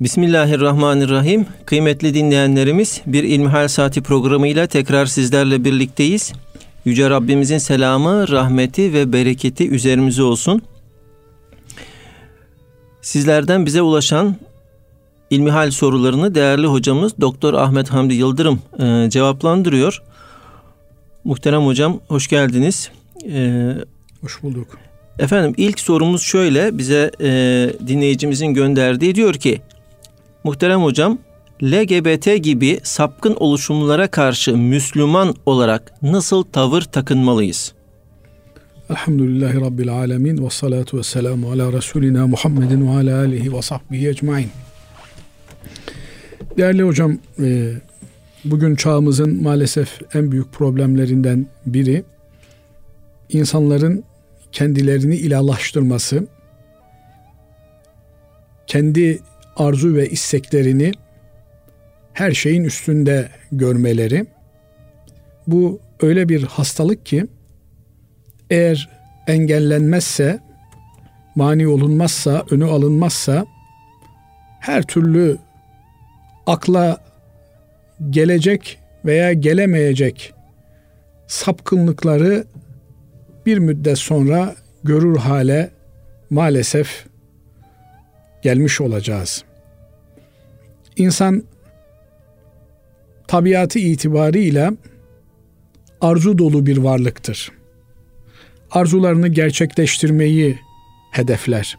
Bismillahirrahmanirrahim. Kıymetli dinleyenlerimiz bir İlmihal Saati programıyla tekrar sizlerle birlikteyiz. Yüce Rabbimizin selamı, rahmeti ve bereketi üzerimize olsun. Sizlerden bize ulaşan İlmihal sorularını değerli hocamız Doktor Ahmet Hamdi Yıldırım e, cevaplandırıyor. Muhterem hocam hoş geldiniz. E, hoş bulduk. Efendim ilk sorumuz şöyle bize e, dinleyicimizin gönderdiği diyor ki Muhterem hocam LGBT gibi sapkın oluşumlara karşı Müslüman olarak nasıl tavır takınmalıyız? Elhamdülillahi Rabbil Alemin ve salatu ve selamu ala Resulina Muhammedin ve ala alihi ve sahbihi ecmain. Değerli hocam, e, bugün çağımızın maalesef en büyük problemlerinden biri insanların kendilerini ilahlaştırması, kendi arzu ve isteklerini her şeyin üstünde görmeleri. Bu öyle bir hastalık ki eğer engellenmezse, mani olunmazsa, önü alınmazsa her türlü akla gelecek veya gelemeyecek sapkınlıkları bir müddet sonra görür hale maalesef gelmiş olacağız. İnsan tabiatı itibarıyla arzu dolu bir varlıktır. Arzularını gerçekleştirmeyi hedefler.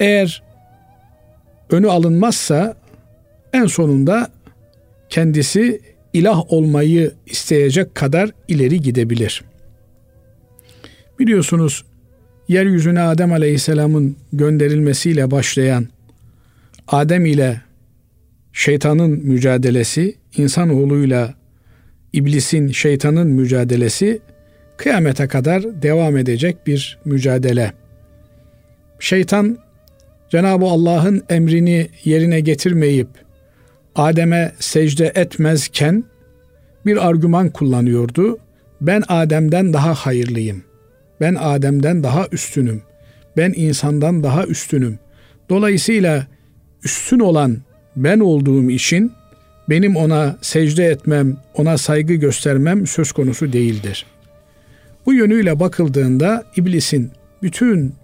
Eğer önü alınmazsa en sonunda kendisi ilah olmayı isteyecek kadar ileri gidebilir. Biliyorsunuz yeryüzüne Adem Aleyhisselam'ın gönderilmesiyle başlayan Adem ile şeytanın mücadelesi, insanoğluyla iblisin, şeytanın mücadelesi kıyamete kadar devam edecek bir mücadele. Şeytan Cenab-ı Allah'ın emrini yerine getirmeyip Adem'e secde etmezken bir argüman kullanıyordu. Ben Adem'den daha hayırlıyım. Ben Adem'den daha üstünüm. Ben insandan daha üstünüm. Dolayısıyla üstün olan ben olduğum için benim ona secde etmem, ona saygı göstermem söz konusu değildir. Bu yönüyle bakıldığında iblisin bütün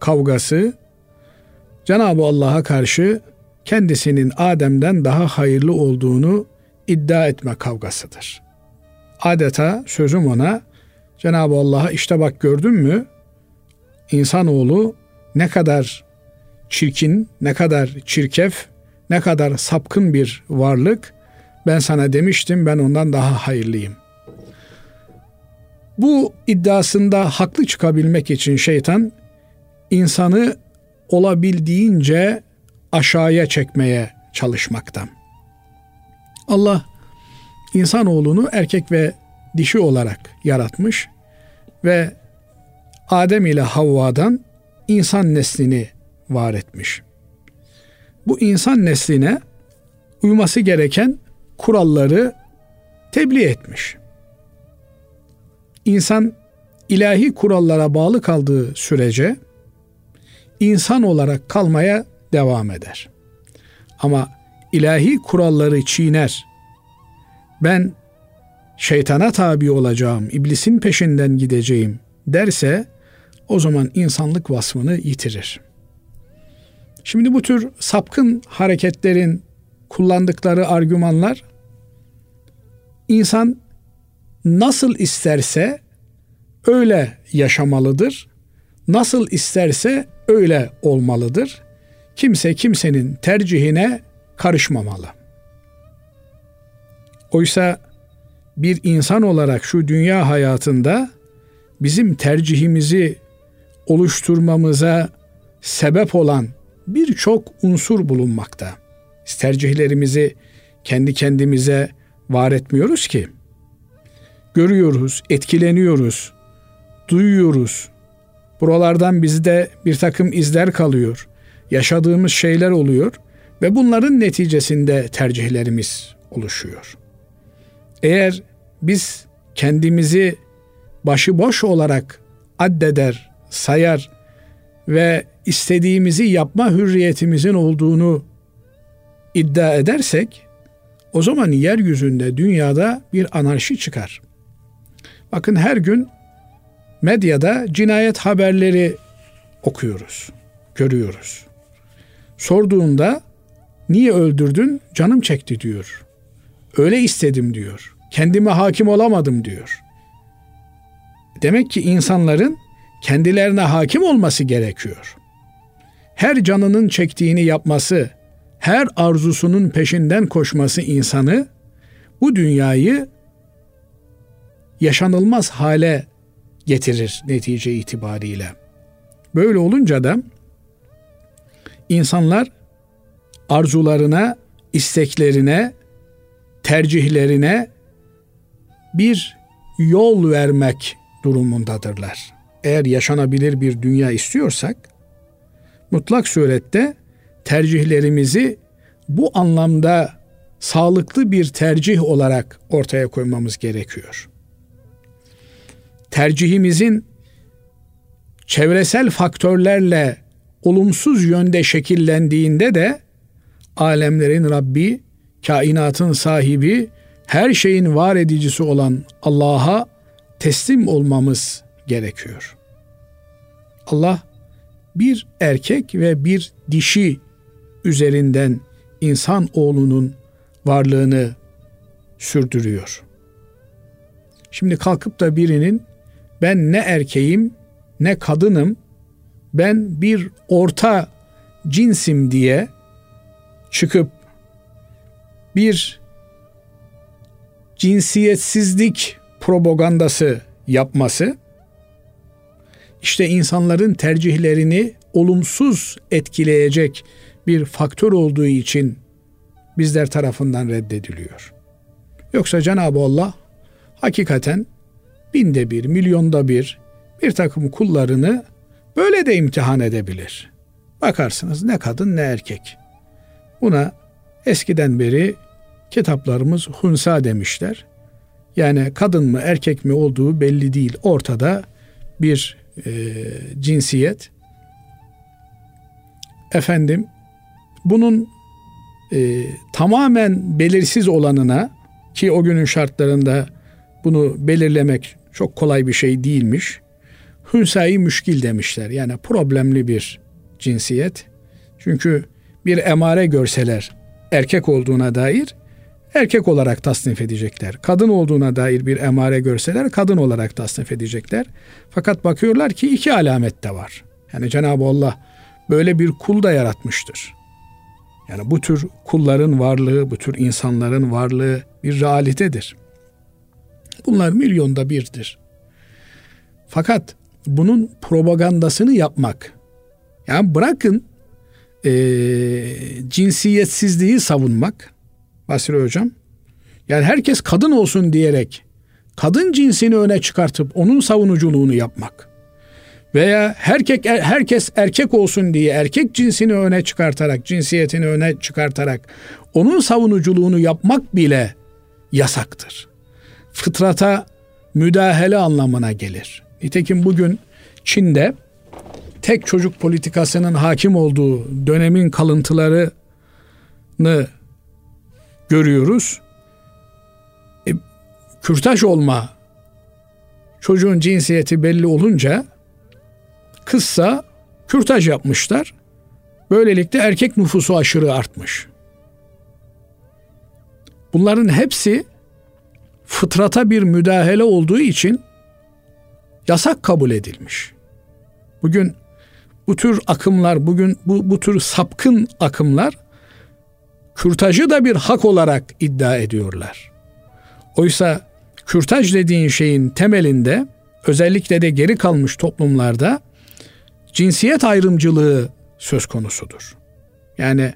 kavgası Cenab-ı Allah'a karşı kendisinin Adem'den daha hayırlı olduğunu iddia etme kavgasıdır. Adeta sözüm ona Cenab-ı Allah'a işte bak gördün mü insanoğlu ne kadar çirkin, ne kadar çirkef, ne kadar sapkın bir varlık. Ben sana demiştim ben ondan daha hayırlıyım. Bu iddiasında haklı çıkabilmek için şeytan insanı olabildiğince aşağıya çekmeye çalışmakta. Allah insanoğlunu erkek ve dişi olarak yaratmış ve Adem ile Havva'dan insan neslini var etmiş. Bu insan nesline uyması gereken kuralları tebliğ etmiş. İnsan ilahi kurallara bağlı kaldığı sürece insan olarak kalmaya devam eder. Ama ilahi kuralları çiğner. Ben şeytana tabi olacağım, iblisin peşinden gideceğim derse o zaman insanlık vasfını yitirir. Şimdi bu tür sapkın hareketlerin kullandıkları argümanlar insan nasıl isterse öyle yaşamalıdır. Nasıl isterse öyle olmalıdır. Kimse kimsenin tercihine karışmamalı. Oysa bir insan olarak şu dünya hayatında bizim tercihimizi oluşturmamıza sebep olan birçok unsur bulunmakta. Biz tercihlerimizi kendi kendimize var etmiyoruz ki. Görüyoruz, etkileniyoruz, duyuyoruz. Buralardan bizde bir takım izler kalıyor. Yaşadığımız şeyler oluyor ve bunların neticesinde tercihlerimiz oluşuyor. Eğer biz kendimizi başıboş olarak addeder, sayar ve istediğimizi yapma hürriyetimizin olduğunu iddia edersek o zaman yeryüzünde dünyada bir anarşi çıkar. Bakın her gün medyada cinayet haberleri okuyoruz, görüyoruz. Sorduğunda niye öldürdün? Canım çekti diyor. Öyle istedim diyor. Kendime hakim olamadım diyor. Demek ki insanların kendilerine hakim olması gerekiyor. Her canının çektiğini yapması, her arzusunun peşinden koşması insanı bu dünyayı yaşanılmaz hale getirir netice itibariyle. Böyle olunca da insanlar arzularına, isteklerine, tercihlerine bir yol vermek durumundadırlar. Eğer yaşanabilir bir dünya istiyorsak mutlak surette tercihlerimizi bu anlamda sağlıklı bir tercih olarak ortaya koymamız gerekiyor. Tercihimizin çevresel faktörlerle olumsuz yönde şekillendiğinde de alemlerin Rabbi, kainatın sahibi, her şeyin var edicisi olan Allah'a teslim olmamız gerekiyor. Allah bir erkek ve bir dişi üzerinden insan oğlunun varlığını sürdürüyor. Şimdi kalkıp da birinin ben ne erkeğim ne kadınım ben bir orta cinsim diye çıkıp bir cinsiyetsizlik propagandası yapması işte insanların tercihlerini olumsuz etkileyecek bir faktör olduğu için bizler tarafından reddediliyor. Yoksa Cenab-ı Allah hakikaten binde bir, milyonda bir bir takım kullarını böyle de imtihan edebilir. Bakarsınız ne kadın ne erkek. Buna eskiden beri kitaplarımız hunsa demişler. Yani kadın mı erkek mi olduğu belli değil. Ortada bir e, cinsiyet. Efendim bunun e, tamamen belirsiz olanına ki o günün şartlarında bunu belirlemek çok kolay bir şey değilmiş. Hünsai müşkil demişler. Yani problemli bir cinsiyet. Çünkü bir emare görseler erkek olduğuna dair erkek olarak tasnif edecekler. Kadın olduğuna dair bir emare görseler kadın olarak tasnif edecekler. Fakat bakıyorlar ki iki alamet de var. Yani Cenab-ı Allah böyle bir kul da yaratmıştır. Yani bu tür kulların varlığı, bu tür insanların varlığı bir realitedir. Bunlar milyonda birdir. Fakat bunun propagandasını yapmak, yani bırakın e, cinsiyetsizliği savunmak, Basri Hocam, yani herkes kadın olsun diyerek kadın cinsini öne çıkartıp onun savunuculuğunu yapmak veya herkek herkes erkek olsun diye erkek cinsini öne çıkartarak, cinsiyetini öne çıkartarak onun savunuculuğunu yapmak bile yasaktır. Fıtrata müdahale anlamına gelir. Nitekim bugün Çin'de tek çocuk politikasının hakim olduğu dönemin kalıntılarını görüyoruz. E, kürtaj olma çocuğun cinsiyeti belli olunca kızsa kürtaj yapmışlar. Böylelikle erkek nüfusu aşırı artmış. Bunların hepsi fıtrata bir müdahale olduğu için yasak kabul edilmiş. Bugün bu tür akımlar, bugün bu, bu tür sapkın akımlar kürtajı da bir hak olarak iddia ediyorlar. Oysa kürtaj dediğin şeyin temelinde özellikle de geri kalmış toplumlarda cinsiyet ayrımcılığı söz konusudur. Yani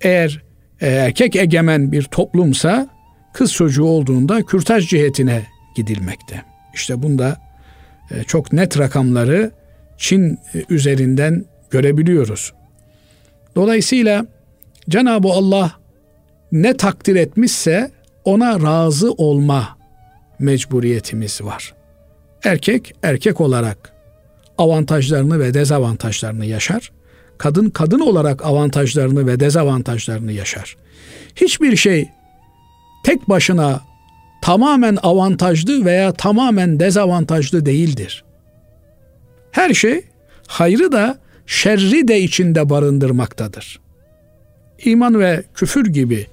eğer e, erkek egemen bir toplumsa kız çocuğu olduğunda kürtaj cihetine gidilmekte. İşte bunda e, çok net rakamları Çin e, üzerinden görebiliyoruz. Dolayısıyla Cenab-ı Allah ne takdir etmişse ona razı olma mecburiyetimiz var. Erkek erkek olarak avantajlarını ve dezavantajlarını yaşar. kadın kadın olarak avantajlarını ve dezavantajlarını yaşar. Hiçbir şey tek başına tamamen avantajlı veya tamamen dezavantajlı değildir. Her şey hayrı da şerri de içinde barındırmaktadır. İman ve küfür gibi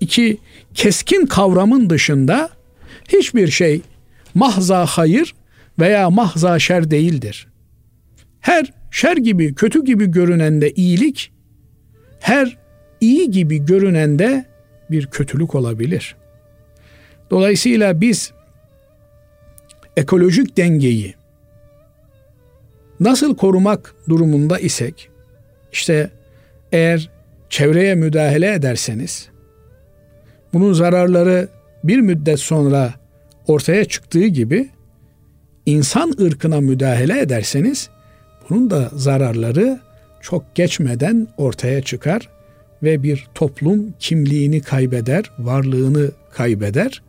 iki keskin kavramın dışında hiçbir şey mahza hayır veya mahza şer değildir. Her şer gibi, kötü gibi görünende iyilik, her iyi gibi görünende bir kötülük olabilir. Dolayısıyla biz ekolojik dengeyi nasıl korumak durumunda isek, işte eğer çevreye müdahale ederseniz, bunun zararları bir müddet sonra ortaya çıktığı gibi insan ırkına müdahale ederseniz bunun da zararları çok geçmeden ortaya çıkar ve bir toplum kimliğini kaybeder, varlığını kaybeder.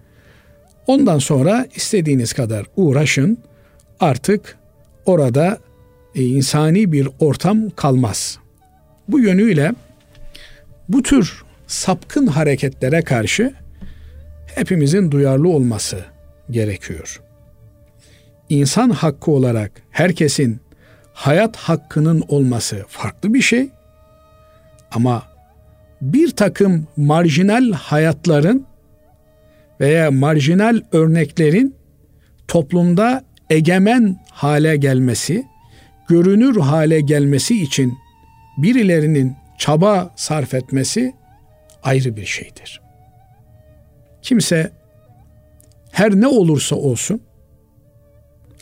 Ondan sonra istediğiniz kadar uğraşın. Artık orada e, insani bir ortam kalmaz. Bu yönüyle bu tür sapkın hareketlere karşı hepimizin duyarlı olması gerekiyor. İnsan hakkı olarak herkesin hayat hakkının olması farklı bir şey. Ama bir takım marjinal hayatların veya marjinal örneklerin toplumda egemen hale gelmesi, görünür hale gelmesi için birilerinin çaba sarf etmesi ayrı bir şeydir. Kimse her ne olursa olsun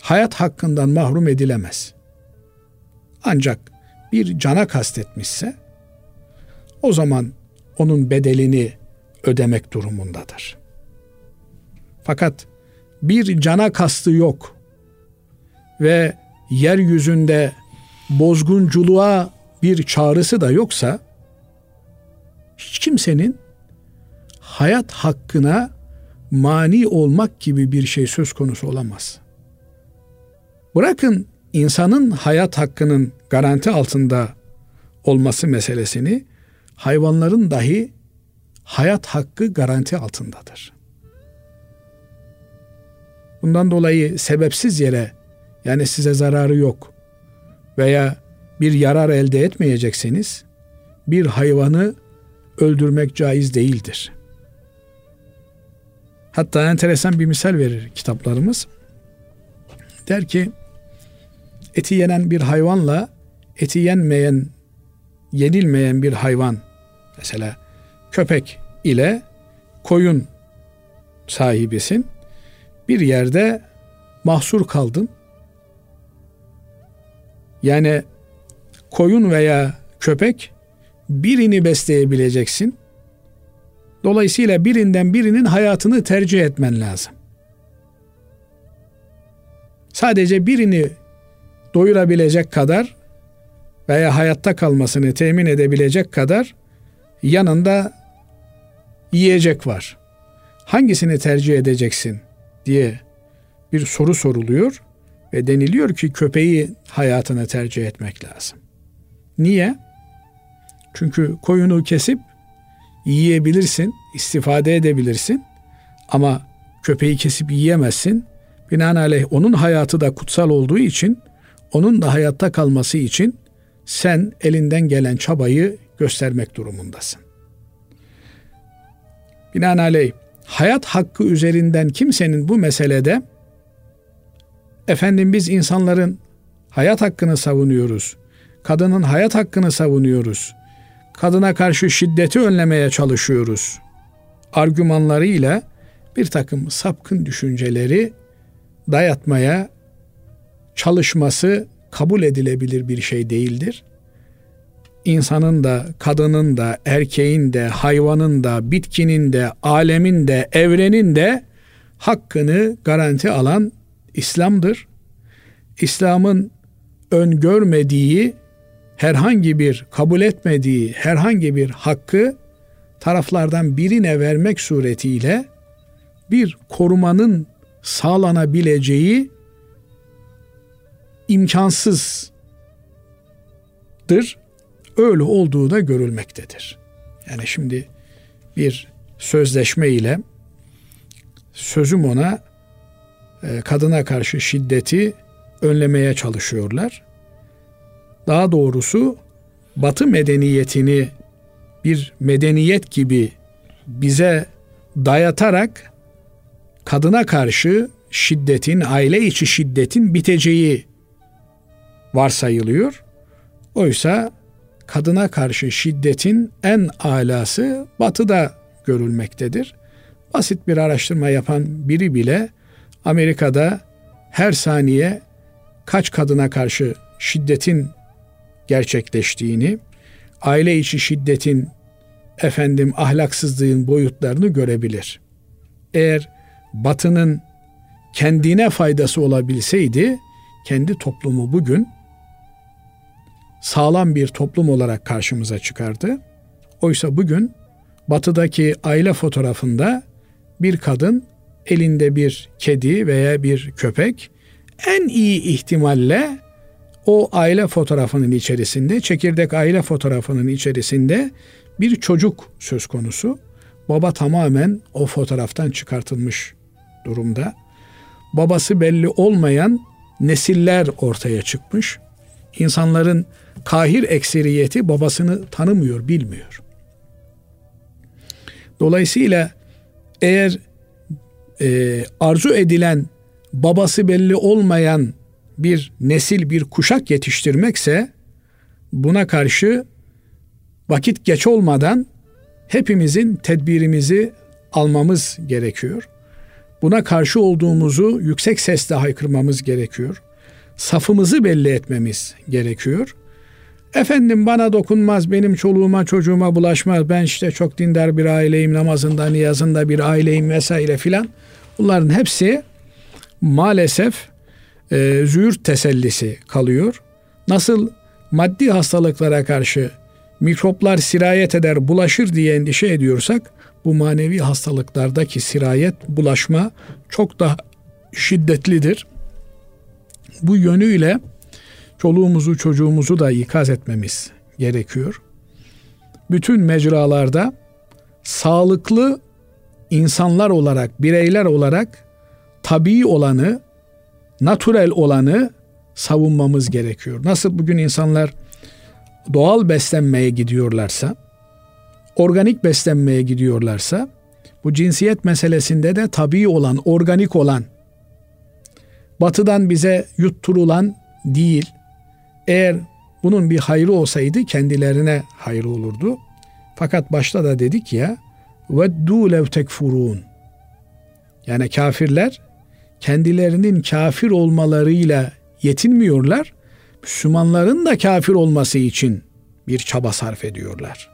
hayat hakkından mahrum edilemez. Ancak bir cana kastetmişse o zaman onun bedelini ödemek durumundadır. Fakat bir cana kastı yok ve yeryüzünde bozgunculuğa bir çağrısı da yoksa hiç kimsenin hayat hakkına mani olmak gibi bir şey söz konusu olamaz. Bırakın insanın hayat hakkının garanti altında olması meselesini hayvanların dahi hayat hakkı garanti altındadır. Bundan dolayı sebepsiz yere yani size zararı yok veya bir yarar elde etmeyecekseniz bir hayvanı öldürmek caiz değildir. Hatta enteresan bir misal verir kitaplarımız. Der ki eti yenen bir hayvanla eti yenmeyen, yenilmeyen bir hayvan mesela köpek ile koyun sahibisin. Bir yerde mahsur kaldın. Yani koyun veya köpek birini besleyebileceksin. Dolayısıyla birinden birinin hayatını tercih etmen lazım. Sadece birini doyurabilecek kadar veya hayatta kalmasını temin edebilecek kadar yanında yiyecek var. Hangisini tercih edeceksin diye bir soru soruluyor ve deniliyor ki köpeği hayatını tercih etmek lazım. Niye? Çünkü koyunu kesip yiyebilirsin, istifade edebilirsin ama köpeği kesip yiyemezsin. Binaenaleyh onun hayatı da kutsal olduğu için onun da hayatta kalması için sen elinden gelen çabayı göstermek durumundasın. Binaenaleyh hayat hakkı üzerinden kimsenin bu meselede efendim biz insanların hayat hakkını savunuyoruz. Kadının hayat hakkını savunuyoruz. Kadına karşı şiddeti önlemeye çalışıyoruz. Argümanlarıyla bir takım sapkın düşünceleri dayatmaya çalışması kabul edilebilir bir şey değildir. İnsanın da, kadının da, erkeğin de, hayvanın da, bitkinin de, alemin de, evrenin de hakkını garanti alan İslam'dır. İslam'ın öngörmediği, herhangi bir kabul etmediği herhangi bir hakkı taraflardan birine vermek suretiyle bir korumanın sağlanabileceği imkansızdır. öyle olduğu da görülmektedir. Yani şimdi bir sözleşme ile sözüm ona e, kadına karşı şiddeti önlemeye çalışıyorlar. Daha doğrusu Batı medeniyetini bir medeniyet gibi bize dayatarak kadına karşı şiddetin, aile içi şiddetin biteceği varsayılıyor. Oysa kadına karşı şiddetin en alası batıda görülmektedir. Basit bir araştırma yapan biri bile Amerika'da her saniye kaç kadına karşı şiddetin gerçekleştiğini, aile içi şiddetin efendim ahlaksızlığın boyutlarını görebilir. Eğer Batı'nın kendine faydası olabilseydi kendi toplumu bugün sağlam bir toplum olarak karşımıza çıkardı. Oysa bugün batıdaki aile fotoğrafında bir kadın elinde bir kedi veya bir köpek en iyi ihtimalle o aile fotoğrafının içerisinde, çekirdek aile fotoğrafının içerisinde bir çocuk söz konusu. Baba tamamen o fotoğraftan çıkartılmış durumda. Babası belli olmayan nesiller ortaya çıkmış. İnsanların kahir ekseriyeti babasını tanımıyor, bilmiyor. Dolayısıyla eğer e, arzu edilen babası belli olmayan bir nesil, bir kuşak yetiştirmekse buna karşı vakit geç olmadan hepimizin tedbirimizi almamız gerekiyor. Buna karşı olduğumuzu yüksek sesle haykırmamız gerekiyor. Safımızı belli etmemiz gerekiyor. Efendim bana dokunmaz, benim çoluğuma çocuğuma bulaşmaz, ben işte çok dindar bir aileyim, namazında, niyazında bir aileyim vesaire filan. Bunların hepsi maalesef e, züğürt tesellisi kalıyor. Nasıl maddi hastalıklara karşı mikroplar sirayet eder, bulaşır diye endişe ediyorsak, bu manevi hastalıklardaki sirayet, bulaşma çok daha şiddetlidir. Bu yönüyle çoluğumuzu çocuğumuzu da ikaz etmemiz gerekiyor. Bütün mecralarda sağlıklı insanlar olarak, bireyler olarak tabii olanı, natürel olanı savunmamız gerekiyor. Nasıl bugün insanlar doğal beslenmeye gidiyorlarsa, organik beslenmeye gidiyorlarsa, bu cinsiyet meselesinde de tabii olan, organik olan, batıdan bize yutturulan değil, eğer bunun bir hayrı olsaydı kendilerine hayrı olurdu. Fakat başta da dedik ya veddu lev tekfurun. Yani kafirler kendilerinin kafir olmalarıyla yetinmiyorlar. Müslümanların da kafir olması için bir çaba sarf ediyorlar.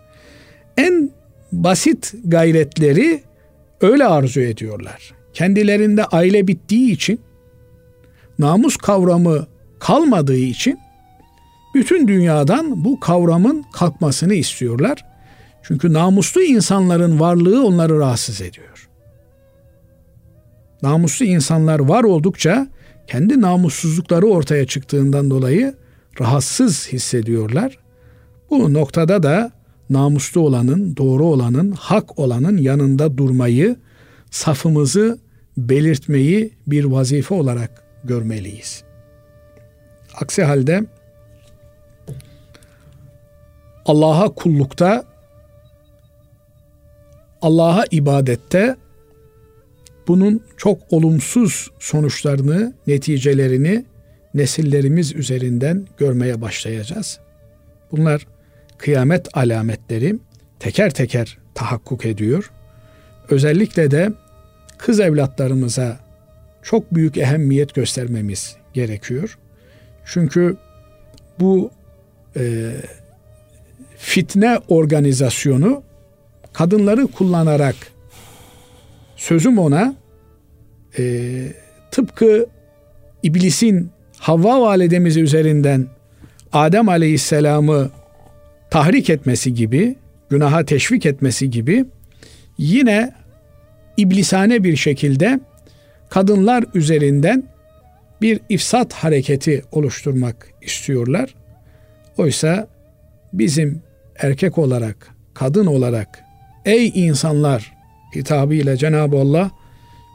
En basit gayretleri öyle arzu ediyorlar. Kendilerinde aile bittiği için, namus kavramı kalmadığı için bütün dünyadan bu kavramın kalkmasını istiyorlar. Çünkü namuslu insanların varlığı onları rahatsız ediyor. Namuslu insanlar var oldukça kendi namussuzlukları ortaya çıktığından dolayı rahatsız hissediyorlar. Bu noktada da namuslu olanın, doğru olanın, hak olanın yanında durmayı, safımızı belirtmeyi bir vazife olarak görmeliyiz. Aksi halde Allah'a kullukta, Allah'a ibadette bunun çok olumsuz sonuçlarını, neticelerini nesillerimiz üzerinden görmeye başlayacağız. Bunlar kıyamet alametleri teker teker tahakkuk ediyor. Özellikle de kız evlatlarımıza çok büyük ehemmiyet göstermemiz gerekiyor. Çünkü bu e, fitne organizasyonu kadınları kullanarak sözüm ona e, tıpkı iblisin Havva validemiz üzerinden Adem aleyhisselamı tahrik etmesi gibi, günaha teşvik etmesi gibi yine iblisane bir şekilde kadınlar üzerinden bir ifsat hareketi oluşturmak istiyorlar. Oysa bizim erkek olarak, kadın olarak ey insanlar hitabıyla Cenab-ı Allah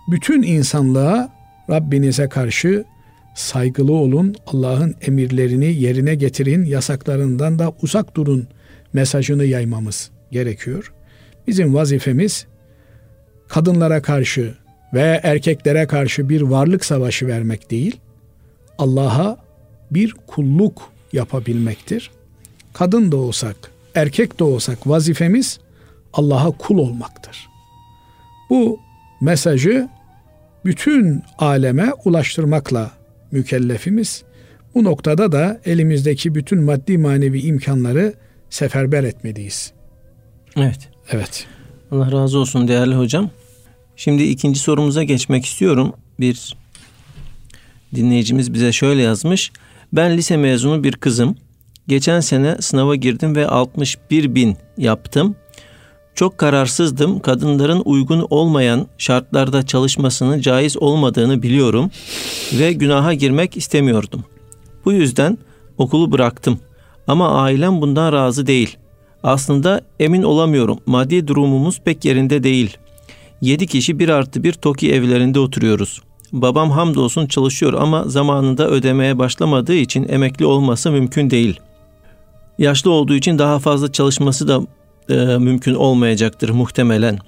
bütün insanlığa Rabbinize karşı saygılı olun, Allah'ın emirlerini yerine getirin, yasaklarından da uzak durun mesajını yaymamız gerekiyor. Bizim vazifemiz kadınlara karşı ve erkeklere karşı bir varlık savaşı vermek değil, Allah'a bir kulluk yapabilmektir. Kadın da olsak, erkek de olsak vazifemiz Allah'a kul olmaktır. Bu mesajı bütün aleme ulaştırmakla mükellefimiz. Bu noktada da elimizdeki bütün maddi manevi imkanları seferber etmeliyiz. Evet. Evet. Allah razı olsun değerli hocam. Şimdi ikinci sorumuza geçmek istiyorum. Bir dinleyicimiz bize şöyle yazmış. Ben lise mezunu bir kızım. Geçen sene sınava girdim ve 61 bin yaptım. Çok kararsızdım. Kadınların uygun olmayan şartlarda çalışmasının caiz olmadığını biliyorum ve günaha girmek istemiyordum. Bu yüzden okulu bıraktım. Ama ailem bundan razı değil. Aslında emin olamıyorum. Maddi durumumuz pek yerinde değil. 7 kişi bir artı bir TOKİ evlerinde oturuyoruz. Babam hamdolsun çalışıyor ama zamanında ödemeye başlamadığı için emekli olması mümkün değil. Yaşlı olduğu için daha fazla çalışması da e, mümkün olmayacaktır muhtemelen.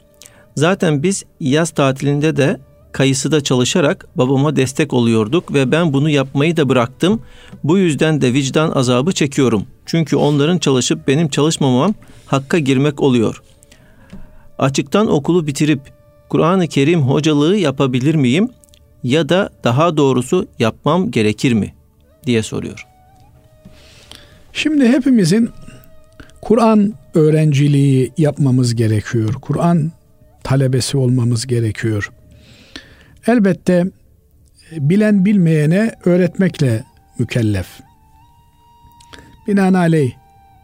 Zaten biz yaz tatilinde de kayısıda çalışarak babama destek oluyorduk ve ben bunu yapmayı da bıraktım. Bu yüzden de vicdan azabı çekiyorum. Çünkü onların çalışıp benim çalışmamam hakka girmek oluyor. Açıktan okulu bitirip Kur'an-ı Kerim hocalığı yapabilir miyim ya da daha doğrusu yapmam gerekir mi diye soruyor. Şimdi hepimizin Kur'an öğrenciliği yapmamız gerekiyor. Kur'an talebesi olmamız gerekiyor. Elbette bilen bilmeyene öğretmekle mükellef. Binaenaleyh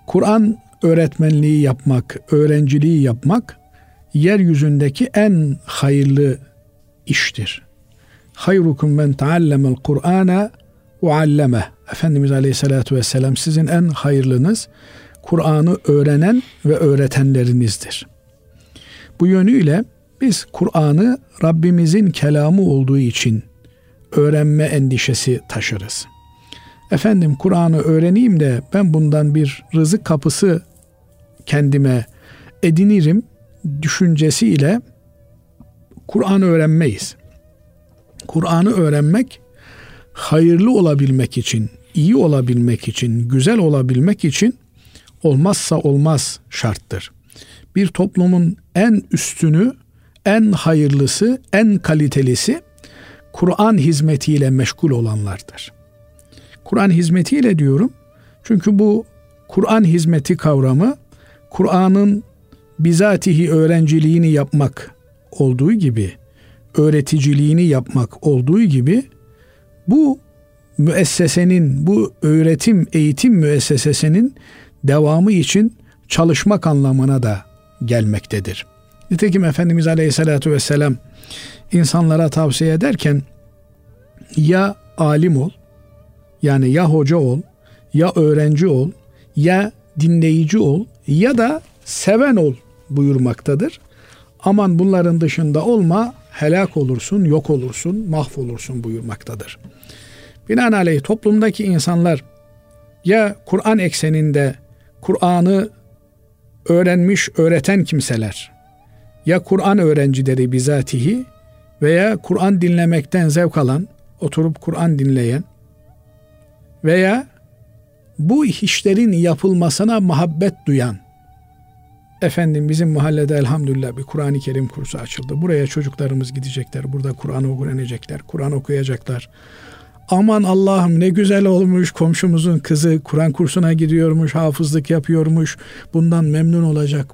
Kur'an öğretmenliği yapmak, öğrenciliği yapmak yeryüzündeki en hayırlı iştir. Hayrukum men taallemel Kur'ana ve. Efendimiz Aleyhisselatü Vesselam sizin en hayırlınız Kur'an'ı öğrenen ve öğretenlerinizdir. Bu yönüyle biz Kur'an'ı Rabbimizin kelamı olduğu için öğrenme endişesi taşırız. Efendim Kur'an'ı öğreneyim de ben bundan bir rızık kapısı kendime edinirim düşüncesiyle Kur'an'ı öğrenmeyiz. Kur'an'ı öğrenmek hayırlı olabilmek için, iyi olabilmek için, güzel olabilmek için olmazsa olmaz şarttır. Bir toplumun en üstünü, en hayırlısı, en kalitelisi Kur'an hizmetiyle meşgul olanlardır. Kur'an hizmetiyle diyorum. Çünkü bu Kur'an hizmeti kavramı Kur'an'ın bizatihi öğrenciliğini yapmak olduğu gibi, öğreticiliğini yapmak olduğu gibi bu müessesenin, bu öğretim, eğitim müessesesinin devamı için çalışmak anlamına da gelmektedir. Nitekim Efendimiz Aleyhisselatü Vesselam insanlara tavsiye ederken ya alim ol, yani ya hoca ol, ya öğrenci ol, ya dinleyici ol ya da seven ol buyurmaktadır. Aman bunların dışında olma, helak olursun, yok olursun, mahvolursun buyurmaktadır. Binaenaleyh toplumdaki insanlar ya Kur'an ekseninde Kur'an'ı öğrenmiş, öğreten kimseler ya Kur'an öğrencileri bizatihi veya Kur'an dinlemekten zevk alan, oturup Kur'an dinleyen veya bu işlerin yapılmasına muhabbet duyan Efendim bizim mahallede elhamdülillah bir Kur'an-ı Kerim kursu açıldı. Buraya çocuklarımız gidecekler. Burada Kur'an öğrenecekler. Kur'an okuyacaklar. Aman Allah'ım ne güzel olmuş komşumuzun kızı Kur'an kursuna gidiyormuş, hafızlık yapıyormuş. Bundan memnun olacak.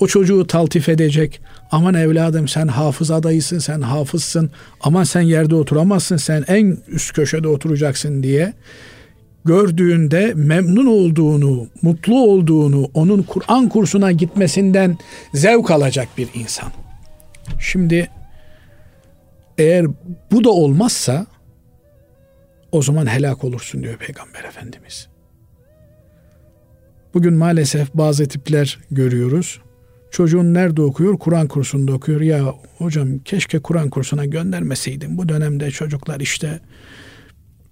O çocuğu taltif edecek. Aman evladım sen hafız adayısın, sen hafızsın. Aman sen yerde oturamazsın, sen en üst köşede oturacaksın diye gördüğünde memnun olduğunu, mutlu olduğunu, onun Kur'an kursuna gitmesinden zevk alacak bir insan. Şimdi eğer bu da olmazsa o zaman helak olursun diyor Peygamber Efendimiz. Bugün maalesef bazı tipler görüyoruz. Çocuğun nerede okuyor? Kur'an kursunda okuyor. Ya hocam keşke Kur'an kursuna göndermeseydim. Bu dönemde çocuklar işte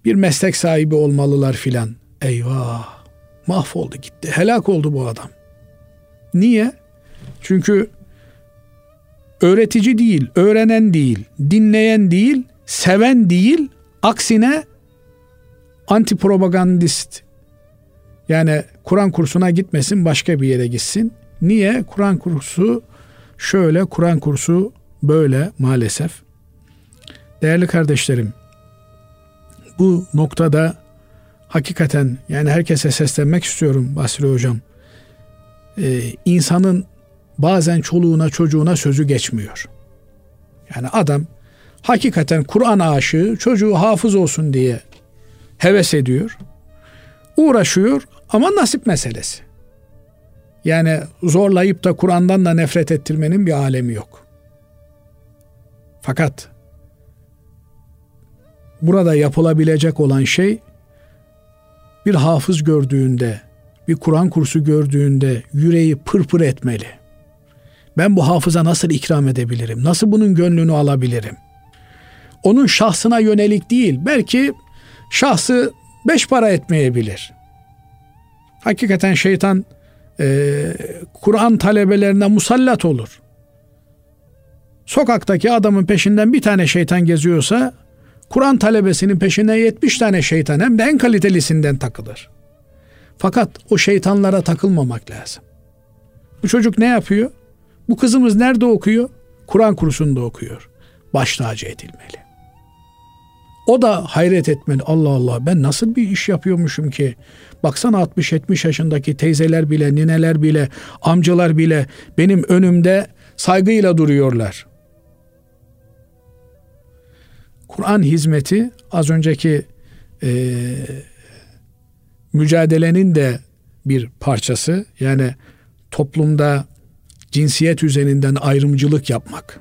bir meslek sahibi olmalılar filan. Eyvah mahvoldu gitti. Helak oldu bu adam. Niye? Çünkü öğretici değil, öğrenen değil, dinleyen değil, seven değil, aksine anti propagandist. Yani Kur'an kursuna gitmesin, başka bir yere gitsin. Niye? Kur'an kursu şöyle, Kur'an kursu böyle maalesef. Değerli kardeşlerim, bu noktada hakikaten yani herkese seslenmek istiyorum Basri Hocam. Ee, insanın bazen çoluğuna çocuğuna sözü geçmiyor. Yani adam hakikaten Kur'an aşığı çocuğu hafız olsun diye heves ediyor. Uğraşıyor ama nasip meselesi. Yani zorlayıp da Kur'an'dan da nefret ettirmenin bir alemi yok. Fakat burada yapılabilecek olan şey bir hafız gördüğünde, bir Kur'an kursu gördüğünde yüreği pırpır etmeli. Ben bu hafıza nasıl ikram edebilirim? Nasıl bunun gönlünü alabilirim? Onun şahsına yönelik değil, belki şahsı beş para etmeyebilir. Hakikaten şeytan e, Kur'an talebelerine musallat olur. Sokaktaki adamın peşinden bir tane şeytan geziyorsa Kur'an talebesinin peşine 70 tane şeytan hem de en kalitelisinden takılır. Fakat o şeytanlara takılmamak lazım. Bu çocuk ne yapıyor? Bu kızımız nerede okuyor? Kur'an kursunda okuyor. Baş tacı edilmeli. O da hayret etmeli. Allah Allah ben nasıl bir iş yapıyormuşum ki? Baksana 60-70 yaşındaki teyzeler bile, nineler bile, amcalar bile benim önümde saygıyla duruyorlar. Kur'an hizmeti az önceki e, mücadelenin de bir parçası. Yani toplumda cinsiyet üzerinden ayrımcılık yapmak.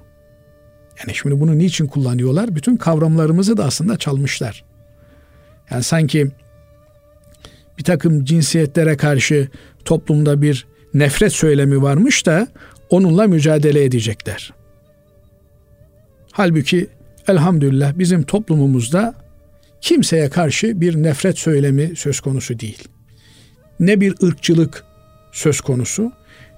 Yani şimdi bunu niçin kullanıyorlar? Bütün kavramlarımızı da aslında çalmışlar. Yani sanki bir takım cinsiyetlere karşı toplumda bir nefret söylemi varmış da onunla mücadele edecekler. Halbuki elhamdülillah bizim toplumumuzda kimseye karşı bir nefret söylemi söz konusu değil. Ne bir ırkçılık söz konusu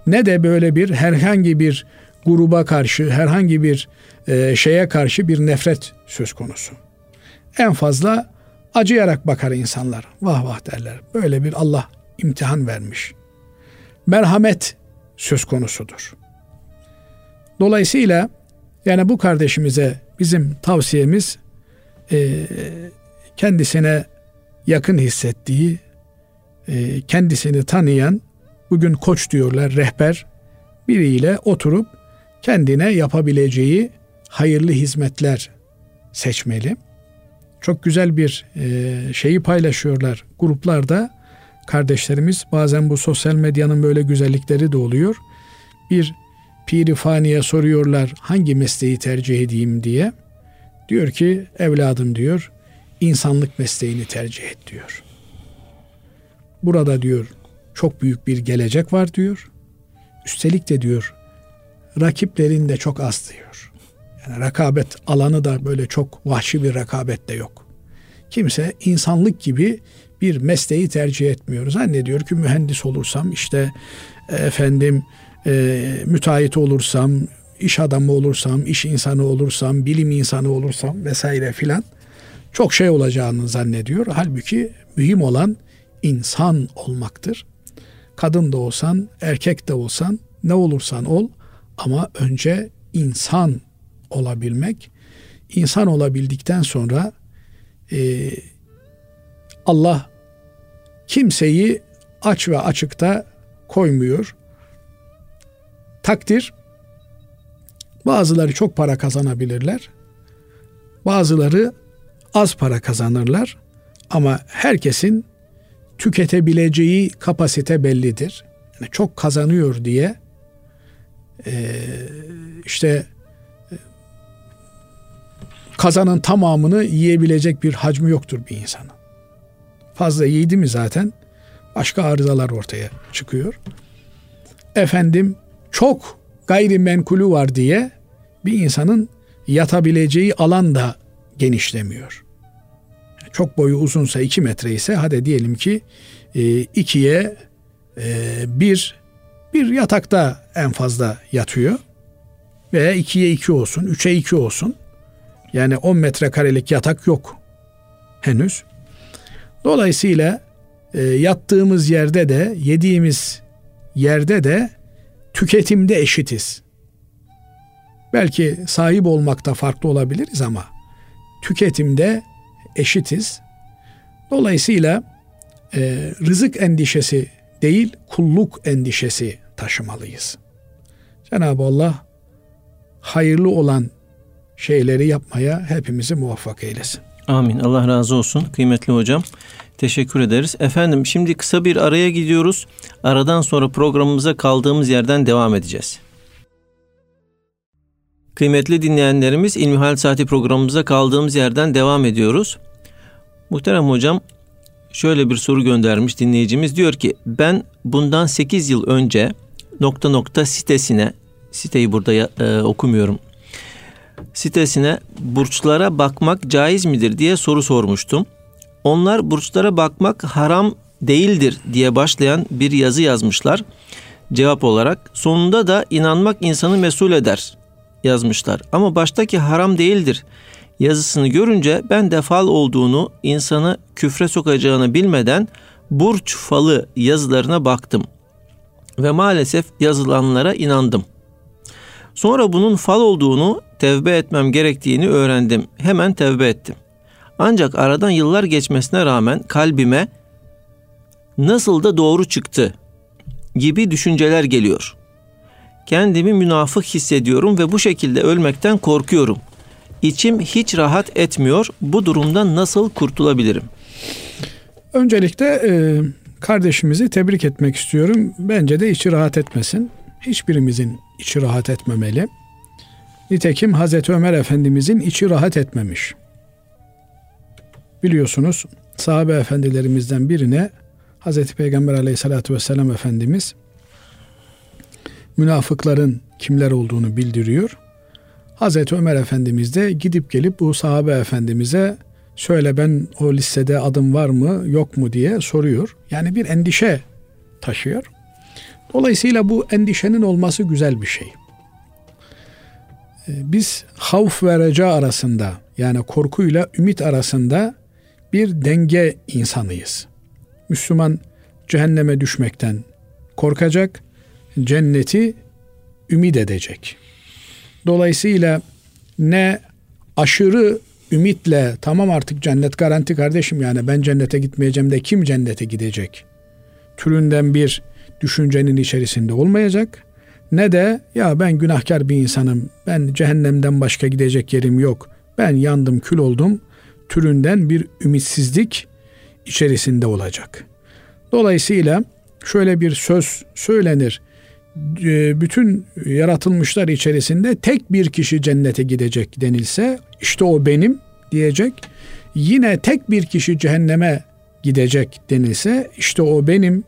ne de böyle bir herhangi bir gruba karşı, herhangi bir e, şeye karşı bir nefret söz konusu. En fazla acıyarak bakar insanlar. Vah vah derler. Böyle bir Allah imtihan vermiş. Merhamet söz konusudur. Dolayısıyla yani bu kardeşimize bizim tavsiyemiz e, kendisine yakın hissettiği, e, kendisini tanıyan, bugün koç diyorlar, rehber biriyle oturup kendine yapabileceği hayırlı hizmetler seçmeli. Çok güzel bir e, şeyi paylaşıyorlar gruplarda. Kardeşlerimiz bazen bu sosyal medyanın böyle güzellikleri de oluyor. Bir pirifaniye soruyorlar hangi mesleği tercih edeyim diye. Diyor ki evladım diyor insanlık mesleğini tercih et diyor. Burada diyor çok büyük bir gelecek var diyor. Üstelik de diyor rakiplerin de çok az diyor. Yani rekabet alanı da böyle çok vahşi bir rekabet de yok. Kimse insanlık gibi bir mesleği tercih etmiyor. Zannediyor ki mühendis olursam işte efendim e, müteahhit olursam, iş adamı olursam, iş insanı olursam, bilim insanı olursam vesaire filan çok şey olacağını zannediyor. Halbuki mühim olan insan olmaktır. Kadın da olsan, erkek de olsan, ne olursan ol ama önce insan olabilmek. İnsan olabildikten sonra e, Allah kimseyi aç ve açıkta koymuyor. Takdir bazıları çok para kazanabilirler. Bazıları az para kazanırlar. Ama herkesin tüketebileceği kapasite bellidir. Yani çok kazanıyor diye e, işte kazanın tamamını yiyebilecek bir hacmi yoktur bir insanın. Fazla yedi mi zaten Başka arızalar ortaya çıkıyor. Efendim çok gayrimenkulü var diye bir insanın yatabileceği alan da genişlemiyor. Çok boyu uzunsa 2 metre ise hadi diyelim ki 2'ye e, 1 bir yatakta en fazla yatıyor. Veya 2'ye 2 olsun, 3'e 2 olsun. Yani 10 metrekarelik yatak yok henüz. Dolayısıyla e, yattığımız yerde de, yediğimiz yerde de tüketimde eşitiz. Belki sahip olmakta farklı olabiliriz ama tüketimde eşitiz. Dolayısıyla e, rızık endişesi değil, kulluk endişesi taşımalıyız. Cenab-ı Allah hayırlı olan şeyleri yapmaya hepimizi muvaffak eylesin. Amin. Allah razı olsun kıymetli hocam. Teşekkür ederiz. Efendim şimdi kısa bir araya gidiyoruz. Aradan sonra programımıza kaldığımız yerden devam edeceğiz. Kıymetli dinleyenlerimiz İlmihal Saati programımıza kaldığımız yerden devam ediyoruz. Muhterem hocam şöyle bir soru göndermiş dinleyicimiz. Diyor ki ben bundan 8 yıl önce nokta nokta sitesine siteyi burada e, okumuyorum. Sitesine burçlara bakmak caiz midir diye soru sormuştum. Onlar burçlara bakmak haram değildir diye başlayan bir yazı yazmışlar. Cevap olarak sonunda da inanmak insanı mesul eder yazmışlar. Ama baştaki haram değildir yazısını görünce ben de fal olduğunu insanı küfre sokacağını bilmeden burç falı yazılarına baktım ve maalesef yazılanlara inandım. Sonra bunun fal olduğunu tevbe etmem gerektiğini öğrendim. Hemen tevbe ettim. Ancak aradan yıllar geçmesine rağmen kalbime nasıl da doğru çıktı gibi düşünceler geliyor. Kendimi münafık hissediyorum ve bu şekilde ölmekten korkuyorum. İçim hiç rahat etmiyor. Bu durumdan nasıl kurtulabilirim? Öncelikle e, kardeşimizi tebrik etmek istiyorum. Bence de içi rahat etmesin. Hiçbirimizin içi rahat etmemeli. Nitekim Hazreti Ömer Efendimizin içi rahat etmemiş. Biliyorsunuz sahabe efendilerimizden birine Hazreti Peygamber aleyhissalatü vesselam Efendimiz münafıkların kimler olduğunu bildiriyor. Hazreti Ömer Efendimiz de gidip gelip bu sahabe efendimize söyle ben o listede adım var mı yok mu diye soruyor. Yani bir endişe taşıyor. Dolayısıyla bu endişenin olması güzel bir şey. Ee, biz havf ve reca arasında yani korkuyla ümit arasında bir denge insanıyız. Müslüman cehenneme düşmekten korkacak, cenneti ümit edecek. Dolayısıyla ne aşırı ümitle tamam artık cennet garanti kardeşim yani ben cennete gitmeyeceğim de kim cennete gidecek? Türünden bir düşüncenin içerisinde olmayacak. Ne de ya ben günahkar bir insanım. Ben cehennemden başka gidecek yerim yok. Ben yandım kül oldum. Türünden bir ümitsizlik içerisinde olacak. Dolayısıyla şöyle bir söz söylenir. Bütün yaratılmışlar içerisinde tek bir kişi cennete gidecek denilse işte o benim diyecek. Yine tek bir kişi cehenneme gidecek denilse işte o benim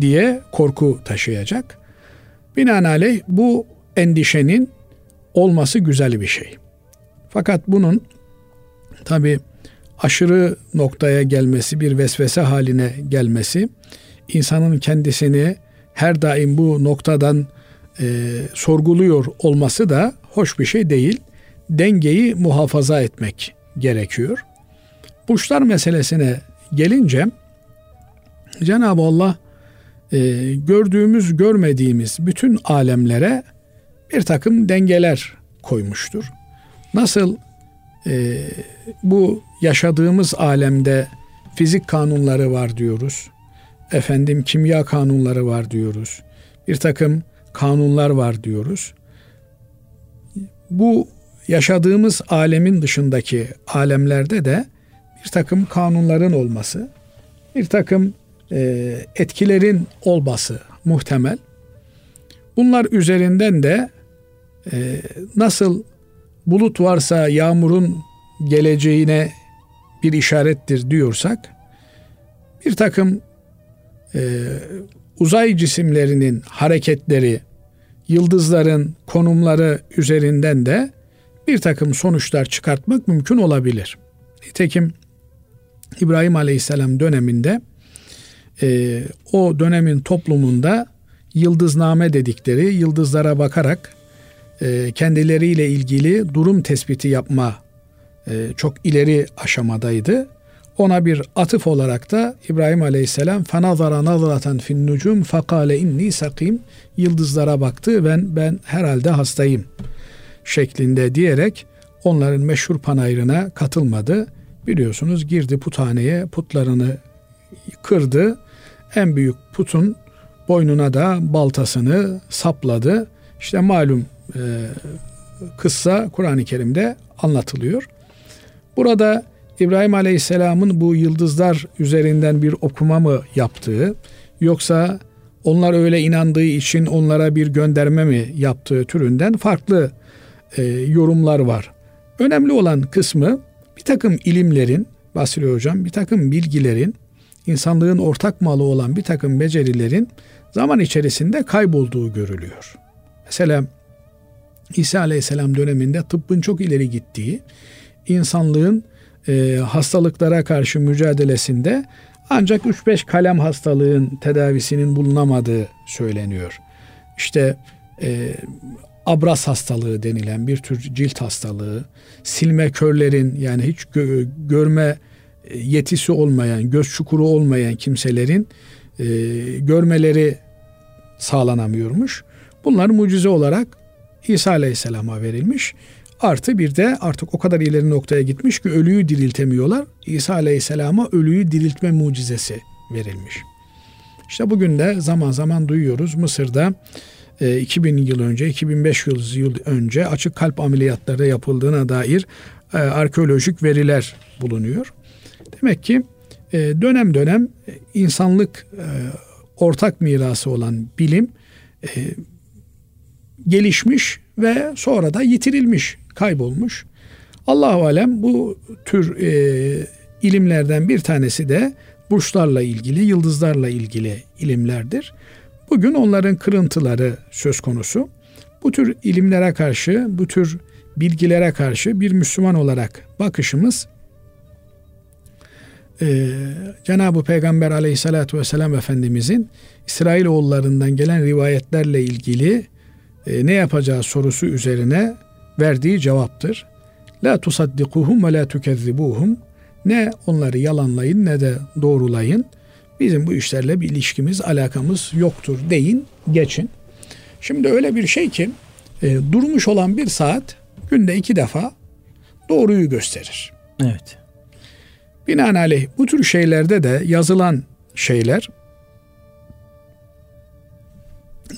diye korku taşıyacak. Binaenaleyh bu endişenin olması güzel bir şey. Fakat bunun tabi aşırı noktaya gelmesi, bir vesvese haline gelmesi insanın kendisini her daim bu noktadan e, sorguluyor olması da hoş bir şey değil. Dengeyi muhafaza etmek gerekiyor. Burçlar meselesine gelince Cenab-ı Allah e, gördüğümüz görmediğimiz bütün alemlere bir takım dengeler koymuştur. Nasıl e, bu yaşadığımız alemde fizik kanunları var diyoruz efendim kimya kanunları var diyoruz. Bir takım kanunlar var diyoruz. Bu yaşadığımız alemin dışındaki alemlerde de bir takım kanunların olması, bir takım e, etkilerin olması muhtemel. Bunlar üzerinden de e, nasıl bulut varsa yağmurun geleceğine bir işarettir diyorsak, bir takım e, uzay cisimlerinin hareketleri, yıldızların konumları üzerinden de bir takım sonuçlar çıkartmak mümkün olabilir. Nitekim İbrahim Aleyhisselam döneminde e, o dönemin toplumunda yıldızname dedikleri yıldızlara bakarak e, kendileriyle ilgili durum tespiti yapma e, çok ileri aşamadaydı. Ona bir atıf olarak da İbrahim Aleyhisselam fanazara nazraten fin nucum fakale inni sakim yıldızlara baktı ben ben herhalde hastayım şeklinde diyerek onların meşhur panayırına katılmadı. Biliyorsunuz girdi puthaneye putlarını kırdı. En büyük putun boynuna da baltasını sapladı. İşte malum e, kıssa Kur'an-ı Kerim'de anlatılıyor. Burada İbrahim Aleyhisselam'ın bu yıldızlar üzerinden bir okuma mı yaptığı yoksa onlar öyle inandığı için onlara bir gönderme mi yaptığı türünden farklı e, yorumlar var. Önemli olan kısmı bir takım ilimlerin, Basri Hocam, bir takım bilgilerin, insanlığın ortak malı olan bir takım becerilerin zaman içerisinde kaybolduğu görülüyor. Mesela İsa Aleyhisselam döneminde tıbbın çok ileri gittiği, insanlığın e, hastalıklara karşı mücadelesinde ancak 3-5 kalem hastalığın tedavisinin bulunamadığı söyleniyor. İşte e, abras hastalığı denilen bir tür cilt hastalığı, silme körlerin yani hiç gö- görme yetisi olmayan, göz çukuru olmayan kimselerin e, görmeleri sağlanamıyormuş. Bunlar mucize olarak İsa Aleyhisselam'a verilmiş. Artı bir de artık o kadar ileri noktaya gitmiş ki ölüyü diriltemiyorlar. İsa Aleyhisselam'a ölüyü diriltme mucizesi verilmiş. İşte bugün de zaman zaman duyuyoruz Mısır'da 2000 e, yıl önce, 2500 yıl önce açık kalp ameliyatları yapıldığına dair e, arkeolojik veriler bulunuyor. Demek ki e, dönem dönem insanlık ortak mirası olan bilim gelişmiş ve sonra da yitirilmiş, kaybolmuş. Allahu alem bu tür e, ilimlerden bir tanesi de burçlarla ilgili, yıldızlarla ilgili ilimlerdir. Bugün onların kırıntıları söz konusu. Bu tür ilimlere karşı, bu tür bilgilere karşı bir Müslüman olarak bakışımız e, Cenab-ı Peygamber aleyhissalatü vesselam Efendimizin İsrailoğullarından gelen rivayetlerle ilgili e, ne yapacağı sorusu üzerine verdiği cevaptır. La tusaddikuhum ve la tukezzibuhum. Ne onları yalanlayın ne de doğrulayın. Bizim bu işlerle bir ilişkimiz, alakamız yoktur deyin, geçin. Şimdi öyle bir şey ki e, durmuş olan bir saat günde iki defa doğruyu gösterir. Evet. Binaenaleyh bu tür şeylerde de yazılan şeyler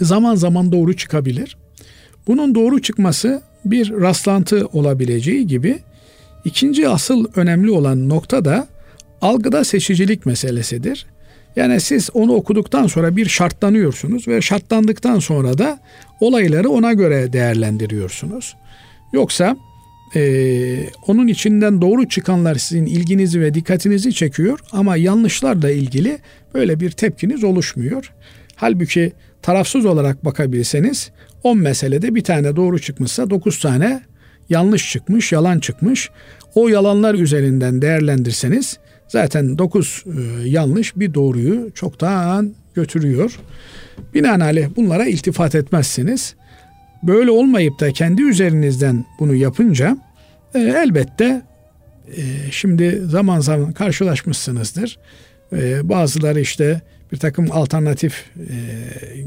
zaman zaman doğru çıkabilir. Bunun doğru çıkması bir rastlantı olabileceği gibi ikinci asıl önemli olan nokta da algıda seçicilik meselesidir. Yani siz onu okuduktan sonra bir şartlanıyorsunuz ve şartlandıktan sonra da olayları ona göre değerlendiriyorsunuz. Yoksa e, onun içinden doğru çıkanlar sizin ilginizi ve dikkatinizi çekiyor ama yanlışlarla ilgili böyle bir tepkiniz oluşmuyor. Halbuki tarafsız olarak bakabilseniz 10 meselede bir tane doğru çıkmışsa 9 tane yanlış çıkmış, yalan çıkmış. O yalanlar üzerinden değerlendirseniz zaten 9 e, yanlış bir doğruyu çoktan götürüyor. Binaenaleyh bunlara iltifat etmezsiniz. Böyle olmayıp da kendi üzerinizden bunu yapınca e, elbette e, şimdi zaman zaman karşılaşmışsınızdır. E, bazıları işte bir takım alternatif e,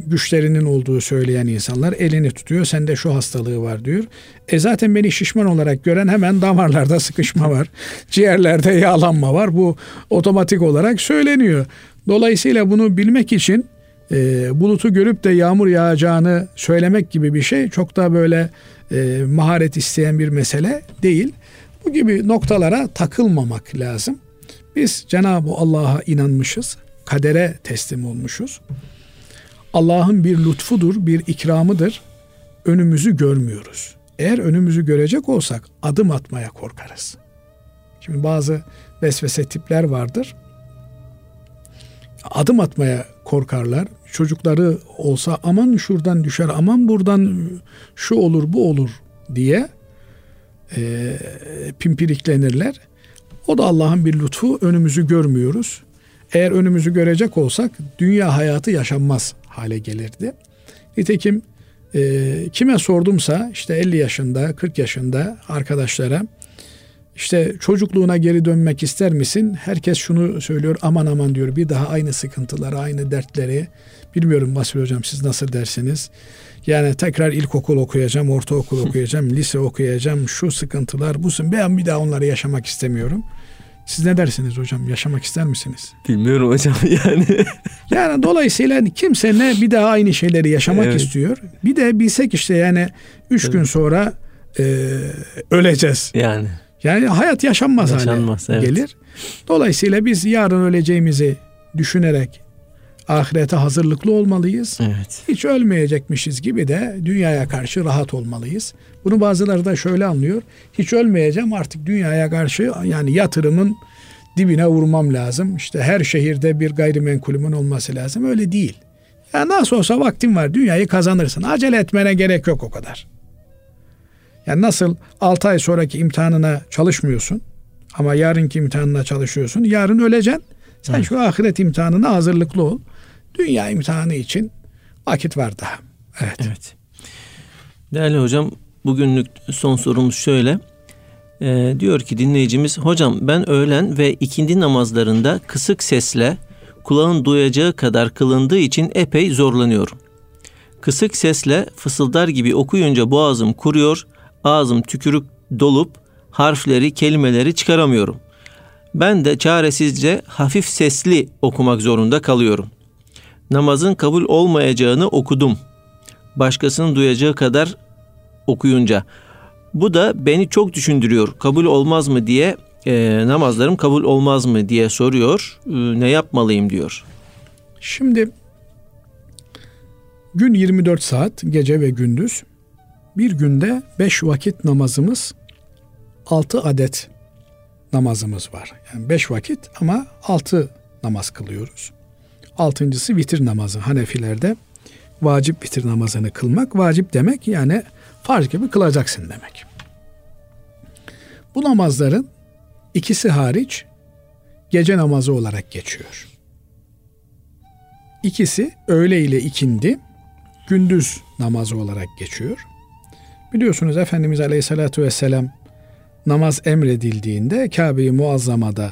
güçlerinin olduğu söyleyen insanlar elini tutuyor. Sende şu hastalığı var diyor. E zaten beni şişman olarak gören hemen damarlarda sıkışma var. Ciğerlerde yağlanma var. Bu otomatik olarak söyleniyor. Dolayısıyla bunu bilmek için e, bulutu görüp de yağmur yağacağını söylemek gibi bir şey çok da böyle e, maharet isteyen bir mesele değil. Bu gibi noktalara takılmamak lazım. Biz Cenab-ı Allah'a inanmışız kadere teslim olmuşuz. Allah'ın bir lütfudur, bir ikramıdır. Önümüzü görmüyoruz. Eğer önümüzü görecek olsak adım atmaya korkarız. Şimdi bazı vesvese tipler vardır. adım atmaya korkarlar. Çocukları olsa aman şuradan düşer, aman buradan şu olur, bu olur diye e, pimpiriklenirler. O da Allah'ın bir lütfu. Önümüzü görmüyoruz. Eğer önümüzü görecek olsak dünya hayatı yaşanmaz hale gelirdi. Nitekim e, kime sordumsa işte 50 yaşında, 40 yaşında arkadaşlara işte çocukluğuna geri dönmek ister misin? Herkes şunu söylüyor aman aman diyor bir daha aynı sıkıntıları, aynı dertleri. Bilmiyorum Basri Hocam siz nasıl dersiniz? Yani tekrar ilkokul okuyacağım, ortaokul okuyacağım, lise okuyacağım, şu sıkıntılar, bu ben bir daha onları yaşamak istemiyorum. Siz ne dersiniz hocam? Yaşamak ister misiniz? Bilmiyorum hocam yani. yani dolayısıyla kimse ne bir daha aynı şeyleri yaşamak evet. istiyor. Bir de bilsek işte yani üç evet. gün sonra e, öleceğiz. Yani. Yani hayat yaşanmaz, yaşanmaz hale evet. gelir. Dolayısıyla biz yarın öleceğimizi düşünerek ahirete hazırlıklı olmalıyız. Evet. Hiç ölmeyecekmişiz gibi de dünyaya karşı rahat olmalıyız. Bunu bazıları da şöyle anlıyor. Hiç ölmeyeceğim artık dünyaya karşı yani yatırımın dibine vurmam lazım. İşte her şehirde bir gayrimenkulümün olması lazım. Öyle değil. Ya nasıl olsa vaktin var. Dünyayı kazanırsın. Acele etmene gerek yok o kadar. Yani nasıl 6 ay sonraki imtihanına çalışmıyorsun ama yarınki imtihanına çalışıyorsun. Yarın öleceksin. Sen evet. şu ahiret imtihanına hazırlıklı ol. Dünya imtihanı için vakit var daha. Evet. Evet. Değerli hocam bugünlük son sorumuz şöyle. Ee, diyor ki dinleyicimiz hocam ben öğlen ve ikindi namazlarında kısık sesle kulağın duyacağı kadar kılındığı için epey zorlanıyorum. Kısık sesle fısıldar gibi okuyunca boğazım kuruyor, ağzım tükürük dolup harfleri, kelimeleri çıkaramıyorum. Ben de çaresizce hafif sesli okumak zorunda kalıyorum. Namazın kabul olmayacağını okudum. Başkasının duyacağı kadar okuyunca. Bu da beni çok düşündürüyor. Kabul olmaz mı diye e, namazlarım kabul olmaz mı diye soruyor. E, ne yapmalıyım diyor. Şimdi gün 24 saat gece ve gündüz bir günde 5 vakit namazımız 6 adet namazımız var. Yani 5 vakit ama 6 namaz kılıyoruz. Altıncısı vitir namazı. Hanefilerde vacip vitir namazını kılmak. Vacip demek yani farz gibi kılacaksın demek. Bu namazların ikisi hariç gece namazı olarak geçiyor. İkisi öğle ile ikindi gündüz namazı olarak geçiyor. Biliyorsunuz Efendimiz Aleyhisselatü Vesselam namaz emredildiğinde Kabe-i Muazzama'da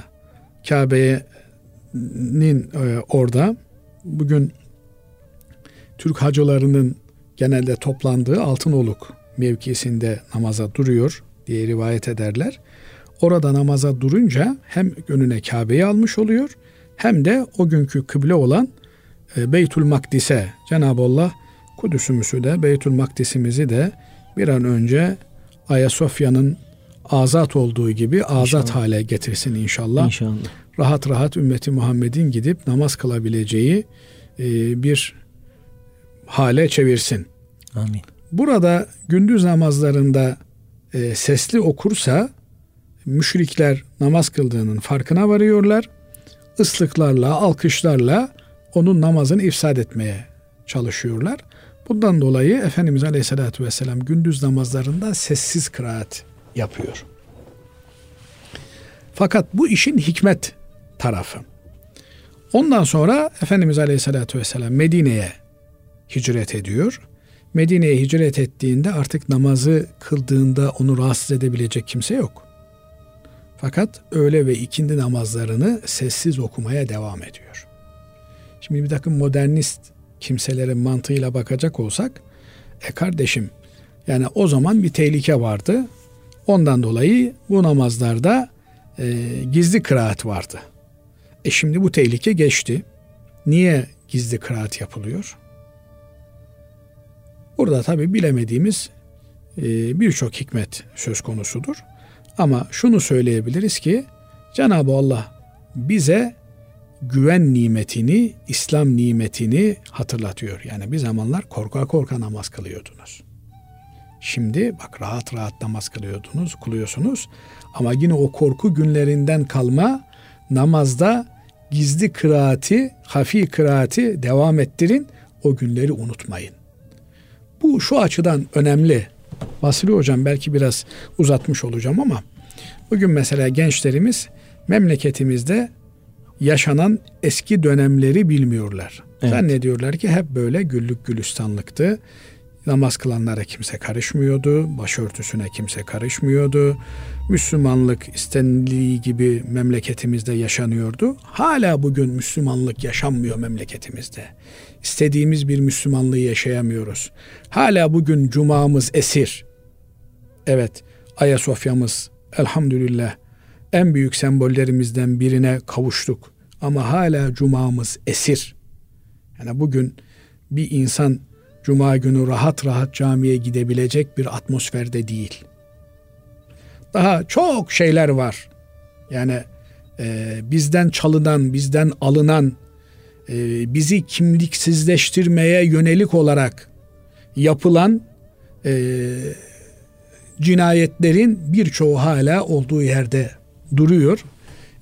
Kabe'nin e, orada bugün Türk hacılarının genelde toplandığı Altınoluk mevkisinde namaza duruyor diye rivayet ederler. Orada namaza durunca hem önüne Kabe'yi almış oluyor hem de o günkü kıble olan e, Beytül Makdis'e Cenab-ı Allah Kudüs'ümüzü de Beytül Makdis'imizi de bir an önce Ayasofya'nın azat olduğu gibi azat inşallah. hale getirsin inşallah. İnşallah. Rahat rahat ümmeti Muhammed'in gidip namaz kılabileceği e, bir hale çevirsin. Amin. Burada gündüz namazlarında e, sesli okursa müşrikler namaz kıldığının farkına varıyorlar. Islıklarla, alkışlarla onun namazını ifsad etmeye çalışıyorlar. Bundan dolayı Efendimiz Aleyhisselatü Vesselam gündüz namazlarında sessiz kıraat yapıyor. Fakat bu işin hikmet tarafı. Ondan sonra Efendimiz Aleyhisselatü Vesselam Medine'ye hicret ediyor. Medine'ye hicret ettiğinde artık namazı kıldığında onu rahatsız edebilecek kimse yok. Fakat öğle ve ikindi namazlarını sessiz okumaya devam ediyor. Şimdi bir takım modernist kimselerin mantığıyla bakacak olsak, e kardeşim yani o zaman bir tehlike vardı. Ondan dolayı bu namazlarda e, gizli kıraat vardı. E şimdi bu tehlike geçti. Niye gizli kıraat yapılıyor? Burada tabi bilemediğimiz e, birçok hikmet söz konusudur. Ama şunu söyleyebiliriz ki Cenab-ı Allah bize güven nimetini, İslam nimetini hatırlatıyor. Yani bir zamanlar korka korka namaz kılıyordunuz. Şimdi bak rahat rahat namaz kılıyordunuz, kılıyorsunuz. Ama yine o korku günlerinden kalma namazda gizli kıraati, hafi kıraati devam ettirin. O günleri unutmayın. Bu şu açıdan önemli. Basri hocam belki biraz uzatmış olacağım ama bugün mesela gençlerimiz memleketimizde yaşanan eski dönemleri bilmiyorlar. Evet. Zannediyorlar ki hep böyle güllük gülistanlıktı. Namaz kılanlara kimse karışmıyordu. Başörtüsüne kimse karışmıyordu. Müslümanlık istenildiği gibi memleketimizde yaşanıyordu. Hala bugün Müslümanlık yaşanmıyor memleketimizde. İstediğimiz bir Müslümanlığı yaşayamıyoruz. Hala bugün cumamız esir. Evet, Ayasofya'mız elhamdülillah en büyük sembollerimizden birine kavuştuk. Ama hala cumamız esir. Yani bugün bir insan cuma günü rahat rahat camiye gidebilecek bir atmosferde değil. Daha çok şeyler var. Yani e, bizden çalınan, bizden alınan, e, bizi kimliksizleştirmeye yönelik olarak yapılan e, cinayetlerin birçoğu hala olduğu yerde duruyor.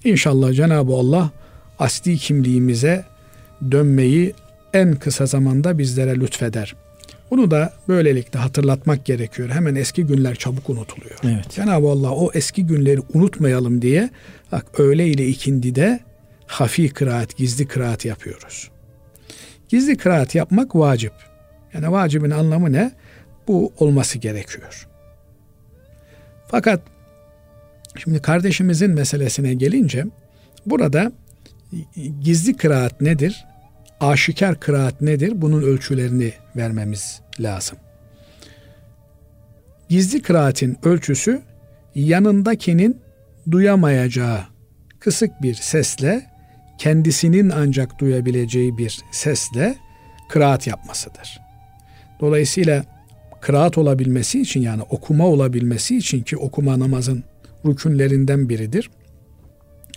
İnşallah Cenab-ı Allah asli kimliğimize dönmeyi en kısa zamanda bizlere lütfeder. Bunu da böylelikle hatırlatmak gerekiyor. Hemen eski günler çabuk unutuluyor. Evet. Cenab-ı Allah o eski günleri unutmayalım diye bak öğle ile ikindide hafi kıraat, gizli kıraat yapıyoruz. Gizli kıraat yapmak vacip. Yani vacibin anlamı ne? Bu olması gerekiyor. Fakat şimdi kardeşimizin meselesine gelince burada gizli kıraat nedir? aşikar kıraat nedir? Bunun ölçülerini vermemiz lazım. Gizli kıraatin ölçüsü yanındakinin duyamayacağı kısık bir sesle kendisinin ancak duyabileceği bir sesle kıraat yapmasıdır. Dolayısıyla kıraat olabilmesi için yani okuma olabilmesi için ki okuma namazın rükünlerinden biridir.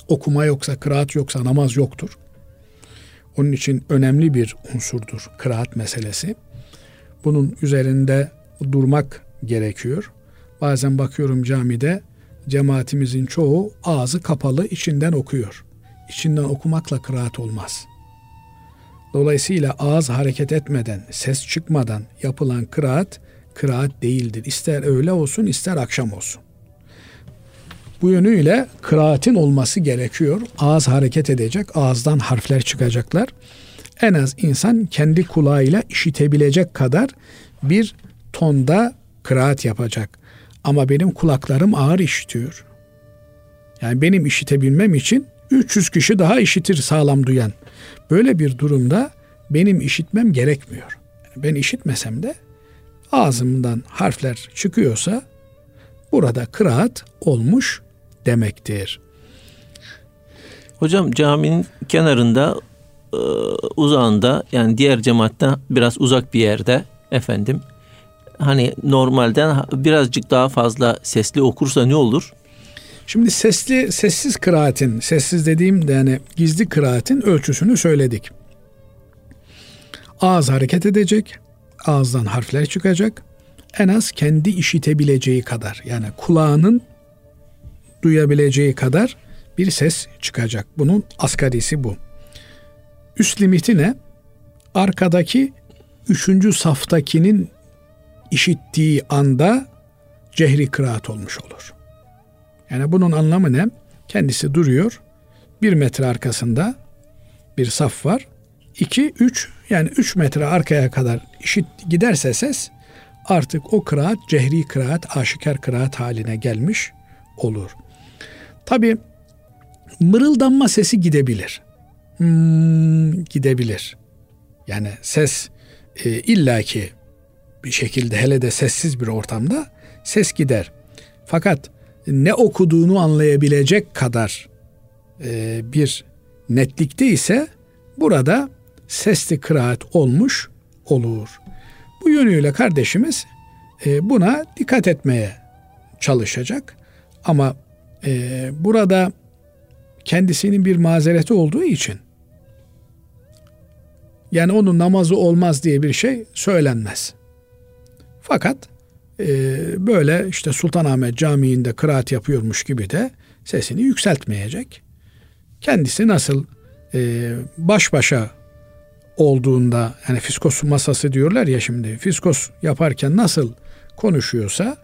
Okuma yoksa, kıraat yoksa namaz yoktur. Onun için önemli bir unsurdur kıraat meselesi. Bunun üzerinde durmak gerekiyor. Bazen bakıyorum camide cemaatimizin çoğu ağzı kapalı içinden okuyor. İçinden okumakla kıraat olmaz. Dolayısıyla ağız hareket etmeden, ses çıkmadan yapılan kıraat, kıraat değildir. İster öğle olsun ister akşam olsun. Bu yönüyle kıraatin olması gerekiyor. Ağız hareket edecek, ağızdan harfler çıkacaklar. En az insan kendi kulağıyla işitebilecek kadar bir tonda kıraat yapacak. Ama benim kulaklarım ağır işitiyor. Yani benim işitebilmem için 300 kişi daha işitir sağlam duyan. Böyle bir durumda benim işitmem gerekmiyor. Ben işitmesem de ağzımdan harfler çıkıyorsa burada kıraat olmuş demektir. Hocam caminin kenarında e, uzağında yani diğer cemaatten biraz uzak bir yerde efendim hani normalden birazcık daha fazla sesli okursa ne olur? Şimdi sesli sessiz kıraatin, sessiz dediğim de yani gizli kıraatin ölçüsünü söyledik. Ağız hareket edecek, ağızdan harfler çıkacak. En az kendi işitebileceği kadar yani kulağının duyabileceği kadar bir ses çıkacak. Bunun asgarisi bu. Üst limiti ne? Arkadaki üçüncü saftakinin işittiği anda cehri kıraat olmuş olur. Yani bunun anlamı ne? Kendisi duruyor. Bir metre arkasında bir saf var. İki, üç yani üç metre arkaya kadar işit giderse ses artık o kıraat cehri kıraat, aşikar kıraat haline gelmiş olur. Tabi mırıldanma sesi gidebilir. Hmm, gidebilir. Yani ses e, illaki bir şekilde hele de sessiz bir ortamda ses gider. Fakat ne okuduğunu anlayabilecek kadar e, bir netlikte ise burada sesli kıraat olmuş olur. Bu yönüyle kardeşimiz e, buna dikkat etmeye çalışacak. Ama e, burada kendisinin bir mazereti olduğu için yani onun namazı olmaz diye bir şey söylenmez. Fakat e, böyle işte Sultanahmet Camii'nde kıraat yapıyormuş gibi de sesini yükseltmeyecek. Kendisi nasıl e, baş başa olduğunda yani fiskos masası diyorlar ya şimdi fiskos yaparken nasıl konuşuyorsa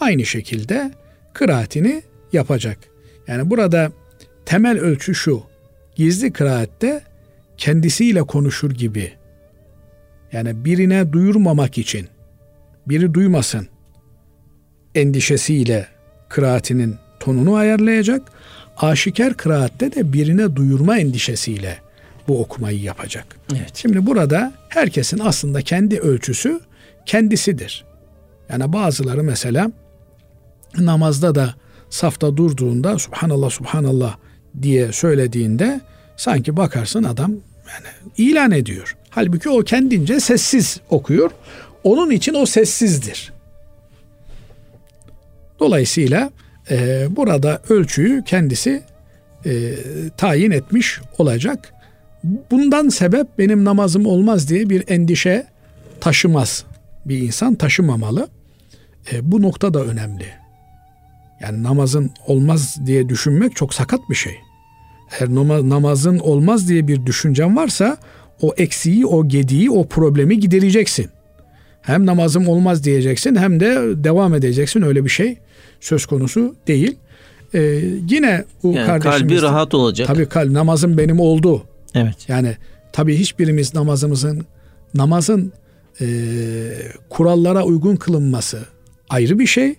aynı şekilde kıraatini yapacak. Yani burada temel ölçü şu. Gizli kıraatte kendisiyle konuşur gibi. Yani birine duyurmamak için biri duymasın endişesiyle kıraatinin tonunu ayarlayacak. Aşikar kıraatte de birine duyurma endişesiyle bu okumayı yapacak. Evet. Şimdi burada herkesin aslında kendi ölçüsü kendisidir. Yani bazıları mesela namazda da safta durduğunda subhanallah subhanallah diye söylediğinde sanki bakarsın adam yani ilan ediyor. Halbuki o kendince sessiz okuyor. Onun için o sessizdir. Dolayısıyla e, burada ölçüyü kendisi e, tayin etmiş olacak. Bundan sebep benim namazım olmaz diye bir endişe taşımaz bir insan taşımamalı. E, bu nokta da önemli. Yani namazın olmaz diye düşünmek çok sakat bir şey. Eğer namazın olmaz diye bir düşüncen varsa o eksiği, o gediği, o problemi gidereceksin. Hem namazım olmaz diyeceksin hem de devam edeceksin. Öyle bir şey söz konusu değil. Ee, yine bu yani kalbi rahat olacak. Tabii kalp namazım benim oldu. Evet. Yani tabii hiçbirimiz namazımızın namazın e, kurallara uygun kılınması ayrı bir şey.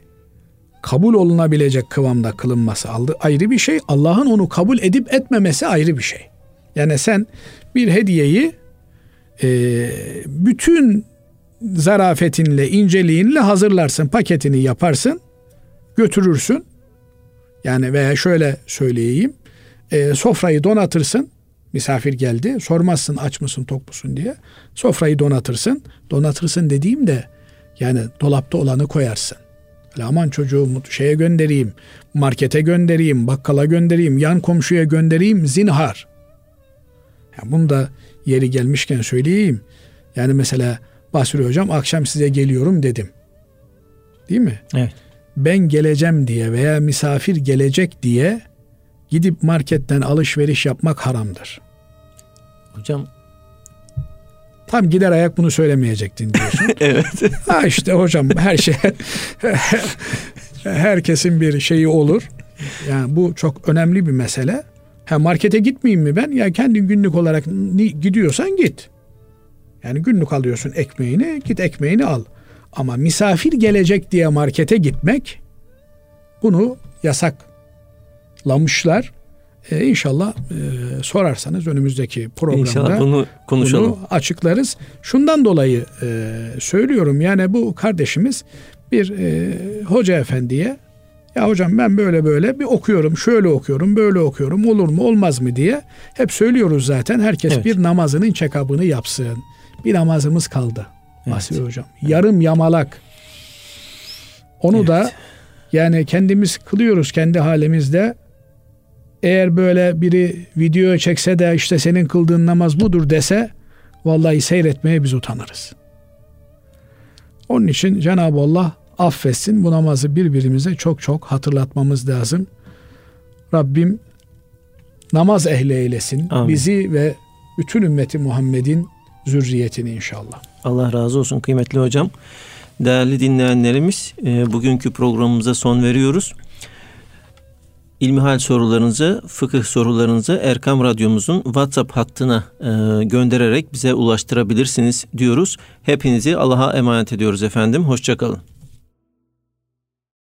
Kabul olunabilecek kıvamda kılınması ayrı bir şey. Allah'ın onu kabul edip etmemesi ayrı bir şey. Yani sen bir hediyeyi e, bütün zarafetinle, inceliğinle hazırlarsın, paketini yaparsın, götürürsün. Yani veya şöyle söyleyeyim, e, sofrayı donatırsın, misafir geldi, sormazsın aç mısın, tok musun diye. Sofrayı donatırsın, donatırsın dediğim de yani dolapta olanı koyarsın. Öyle aman çocuğu şeye göndereyim, markete göndereyim, bakkala göndereyim, yan komşuya göndereyim, zinhar. Yani bunu da yeri gelmişken söyleyeyim. Yani mesela Basri Hocam akşam size geliyorum dedim. Değil mi? Evet. Ben geleceğim diye veya misafir gelecek diye gidip marketten alışveriş yapmak haramdır. Hocam Tam gider ayak bunu söylemeyecektin diyorsun. evet. Ha işte hocam her şey herkesin bir şeyi olur. Yani bu çok önemli bir mesele. Ha markete gitmeyeyim mi ben? Ya kendi günlük olarak gidiyorsan git. Yani günlük alıyorsun ekmeğini, git ekmeğini al. Ama misafir gelecek diye markete gitmek bunu yasaklamışlar. Ee, inşallah e, sorarsanız önümüzdeki programda inşallah bunu konuşalım. Bunu açıklarız. Şundan dolayı e, söylüyorum yani bu kardeşimiz bir e, hoca efendiye ya hocam ben böyle böyle bir okuyorum, şöyle okuyorum, böyle okuyorum, olur mu olmaz mı diye hep söylüyoruz zaten. Herkes evet. bir namazının check-up'ını yapsın. Bir namazımız kaldı. Evet. Basri hocam. Yarım yamalak. Onu evet. da yani kendimiz kılıyoruz kendi halimizde. Eğer böyle biri video çekse de işte senin kıldığın namaz budur dese vallahi seyretmeye biz utanırız. Onun için Cenab-ı Allah affetsin. Bu namazı birbirimize çok çok hatırlatmamız lazım. Rabbim namaz ehli eylesin. Amin. Bizi ve bütün ümmeti Muhammed'in zürriyetini inşallah. Allah razı olsun kıymetli hocam. Değerli dinleyenlerimiz e, bugünkü programımıza son veriyoruz. İlmihal sorularınızı, fıkıh sorularınızı Erkam Radyomuzun WhatsApp hattına e, göndererek bize ulaştırabilirsiniz diyoruz. Hepinizi Allah'a emanet ediyoruz efendim. Hoşçakalın.